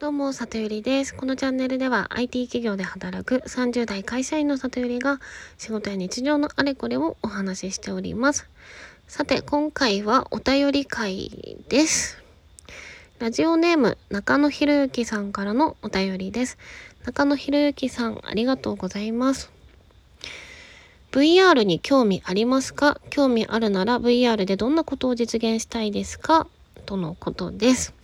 どうも、里ゆりです。このチャンネルでは IT 企業で働く30代会社員の里ゆりが仕事や日常のあれこれをお話ししております。さて、今回はお便り会です。ラジオネーム中野博之さんからのお便りです。中野博之さん、ありがとうございます。VR に興味ありますか？興味あるなら VR でどんなことを実現したいですか？とのことです。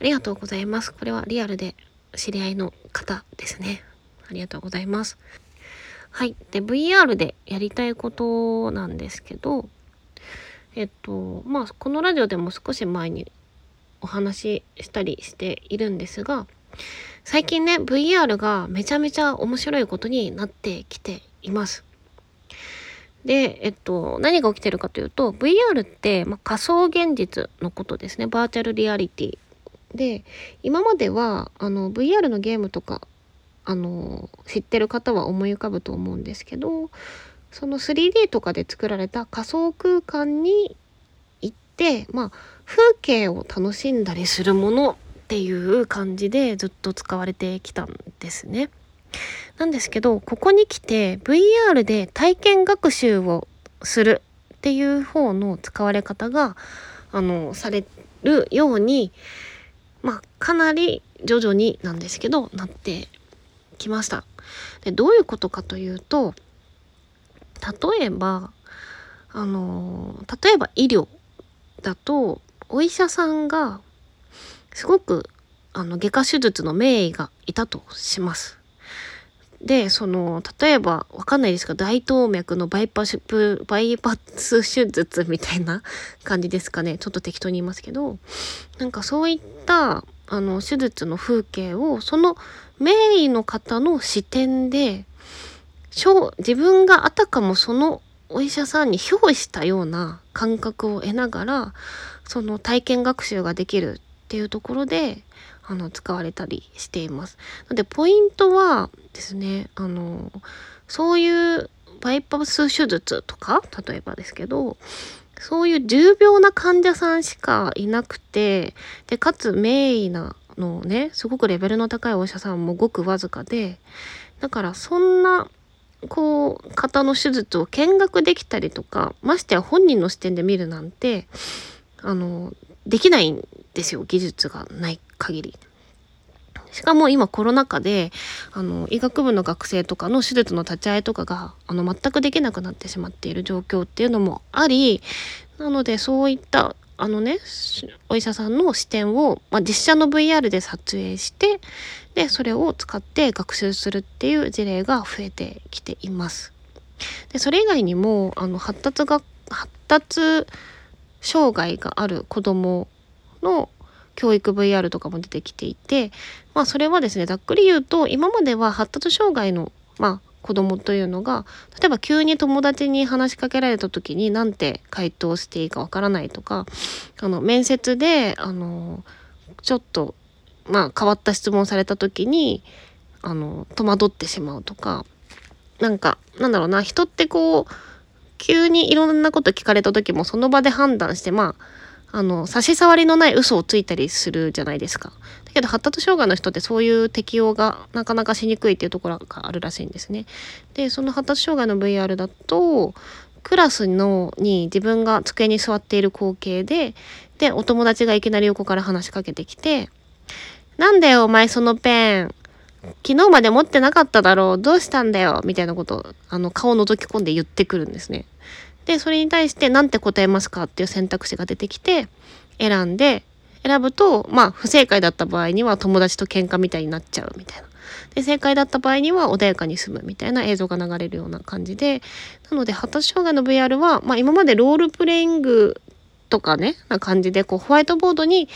ありがとうございます。これはリアルで知り合いの方ですね。ありがとうございます。はい。で、VR でやりたいことなんですけど、えっと、まあ、このラジオでも少し前にお話ししたりしているんですが、最近ね、VR がめちゃめちゃ面白いことになってきています。で、えっと、何が起きてるかというと、VR って、まあ、仮想現実のことですね。バーチャルリアリティで今まではあの VR のゲームとかあの知ってる方は思い浮かぶと思うんですけどその 3D とかで作られた仮想空間に行ってまあ風景を楽しんだりするものっていう感じでずっと使われてきたんですね。なんですけどここに来て VR で体験学習をするっていう方の使われ方があのされるようにまあかなり徐々になんですけどなってきました。でどういうことかというと例えばあの例えば医療だとお医者さんがすごくあの外科手術の名医がいたとします。でその例えばわかんないですか大動脈のバイパスバイパス手術みたいな 感じですかね。ちょっと適当に言いますけど。なんかそういったあの手術の風景をその名医の方の視点で自分があたかもそのお医者さんに憑依したような感覚を得ながらその体験学習ができるっていうところであの使われたりしています。なのでポイントはですねあのそういうバイパス手術とか例えばですけどそういう重病な患者さんしかいなくてでかつ名医なのねすごくレベルの高いお医者さんもごくわずかでだからそんなこう方の手術を見学できたりとかましてや本人の視点で見るなんてあのできないんですよ技術がない限り。しかも今コロナ禍であの医学部の学生とかの手術の立ち会いとかがあの全くできなくなってしまっている状況っていうのもありなのでそういったあのねお医者さんの視点を、まあ、実写の VR で撮影してでそれを使って学習するっていう事例が増えてきています。でそれ以外にもあの発達が発達障害がある子どもの教育 VR とかも出てきていて、まあそれはですね、ざっくり言うと、今までは発達障害の、まあ子供というのが、例えば急に友達に話しかけられた時に何て回答していいかわからないとか、あの、面接で、あの、ちょっと、まあ変わった質問された時に、あの、戸惑ってしまうとか、なんか、なんだろうな、人ってこう、急にいろんなこと聞かれた時もその場で判断して、まあ、あの差し障りのない嘘をついたりするじゃないですか。だけど発達障害の人ってそういう適応がなかなかしにくいっていうところがあるらしいんですね。でその発達障害の VR だとクラスのに自分が机に座っている光景ででお友達がいきなり横から話しかけてきて「なんだよお前そのペン昨日まで持ってなかっただろうどうしたんだよ」みたいなことをあの顔を覗き込んで言ってくるんですね。で、それに対して何て答えますかっていう選択肢が出てきて、選んで、選ぶと、まあ、不正解だった場合には友達と喧嘩みたいになっちゃうみたいな。で、正解だった場合には穏やかに済むみたいな映像が流れるような感じで、なので、発達障害の VR は、まあ、今までロールプレイングとかね、な感じで、こう、ホワイトボードに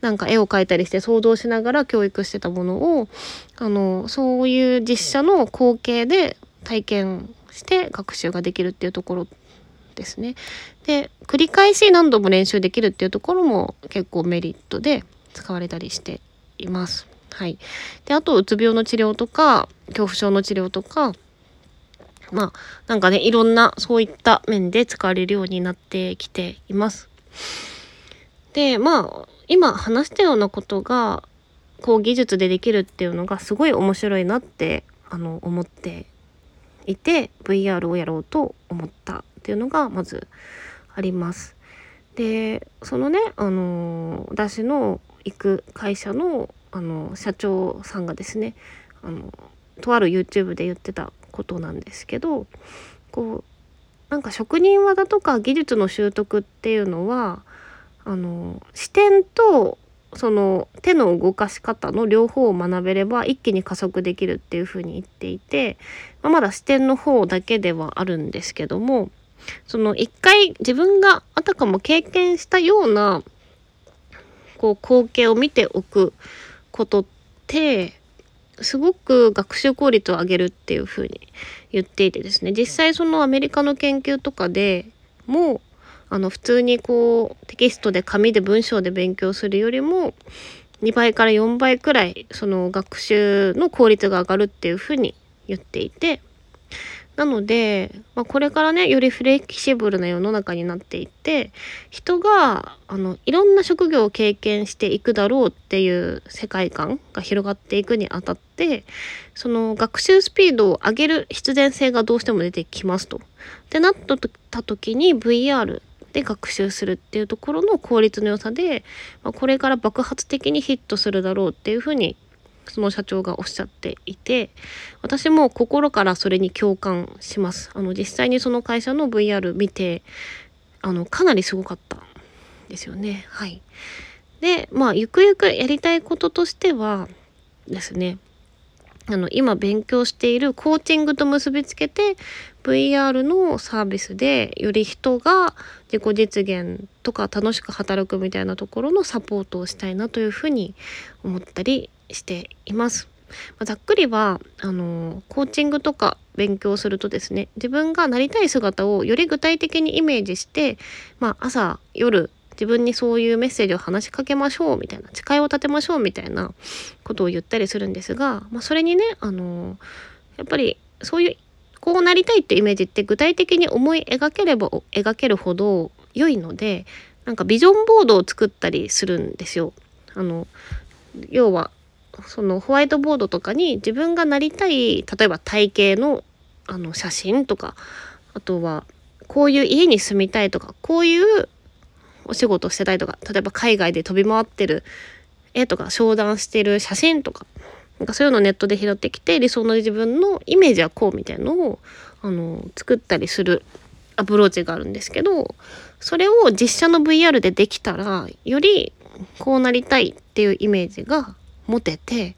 なんか絵を描いたりして想像しながら教育してたものを、あの、そういう実写の光景で体験して学習ができるっていうところですね。で繰り返し何度も練習できるっていうところも結構メリットで使われたりしています。はい、であとうつ病の治療とか恐怖症の治療とかまあなんかねいろんなそういった面で使われるようになってきています。でまあ今話したようなことがこう技術でできるっていうのがすごい面白いなってあの思っていて VR をやろうと思ったっていうのがまずあります。でそのね、あの私の行く会社の、あの社長さんがですねあのとある YouTube で言ってたことなんですけどこうなんか職人技とか技術の習得っていうのはあの視点とその手の動かし方の両方を学べれば一気に加速できるっていうふうに言っていて、まあ、まだ視点の方だけではあるんですけどもその一回自分があたかも経験したようなこう光景を見ておくことってすごく学習効率を上げるっていうふうに言っていてですね実際そのアメリカの研究とかでもあの普通にこうテキストで紙で文章で勉強するよりも2倍から4倍くらいその学習の効率が上がるっていうふうに言っていてなので、まあ、これからねよりフレキシブルな世の中になっていって人があのいろんな職業を経験していくだろうっていう世界観が広がっていくにあたってその学習スピードを上げる必然性がどうしても出てきますと。ってなった時に VR で学習するっていうところの効率の良さで、まあ、これから爆発的にヒットするだろうっていうふうにその社長がおっしゃっていて私も心からそれに共感します。あの実際にその会社の VR 見てあのかなりすごかったですよね。はい。でまあゆくゆくやりたいこととしてはですねあの今勉強しているコーチングと結びつけて VR のサービスでより人が自己実現とか楽しく働くみたいなところのサポートをしたいなというふうに思ったりしています。ま、ざっくりはあのコーチングとか勉強するとですね自分がなりたい姿をより具体的にイメージして、まあ、朝夜自分にそういうメッセージを話しかけましょうみたいな誓いを立てましょうみたいなことを言ったりするんですが、まあ、それにねあのやっぱりそういうこうなりたいってイメージって具体的に思い描ければ描けるほど良いのでなんかビジョンボードを作ったりするんですよ。あの要はそのホワイトボードとかに自分がなりたい例えば体型のあの写真とかあとはこういう家に住みたいとかこういうお仕事してたいとか例えば海外で飛び回ってる絵とか商談してる写真とかなんかそういうのをネットで拾ってきて理想の自分のイメージはこうみたいのをあの作ったりするアプローチがあるんですけどそれを実写の VR でできたらよりこうなりたいっていうイメージが持てて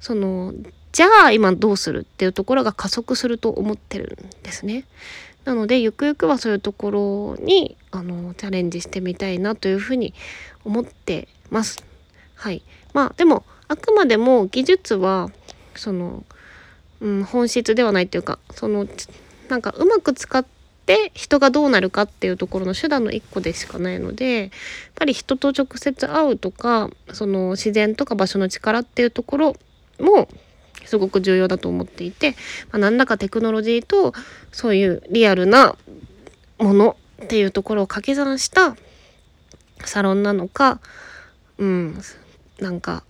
そのじゃあ今どうするっていうところが加速すると思ってるんですね。なのでゆくゆくはそういうところにあのチャレンジしてみたいなというふうに思ってます。はい、まあでもあくまでも技術はその、うん、本質ではないっていうかそのなんかうまく使って人がどうなるかっていうところの手段の一個でしかないのでやっぱり人と直接会うとかその自然とか場所の力っていうところもすごく重要だと思っていて、まあ、何らかテクノロジーとそういうリアルなものっていうところを掛け算したサロンなのかうんなんか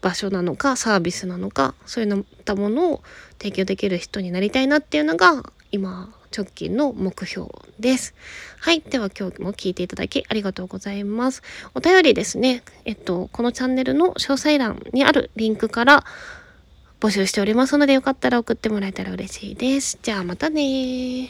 場所なのかサービスなのかそういったものを提供できる人になりたいなっていうのが今直近の目標です。はい。では今日も聞いていただきありがとうございます。お便りですね。えっと、このチャンネルの詳細欄にあるリンクから募集しておりますのでよかったら送ってもらえたら嬉しいです。じゃあまたね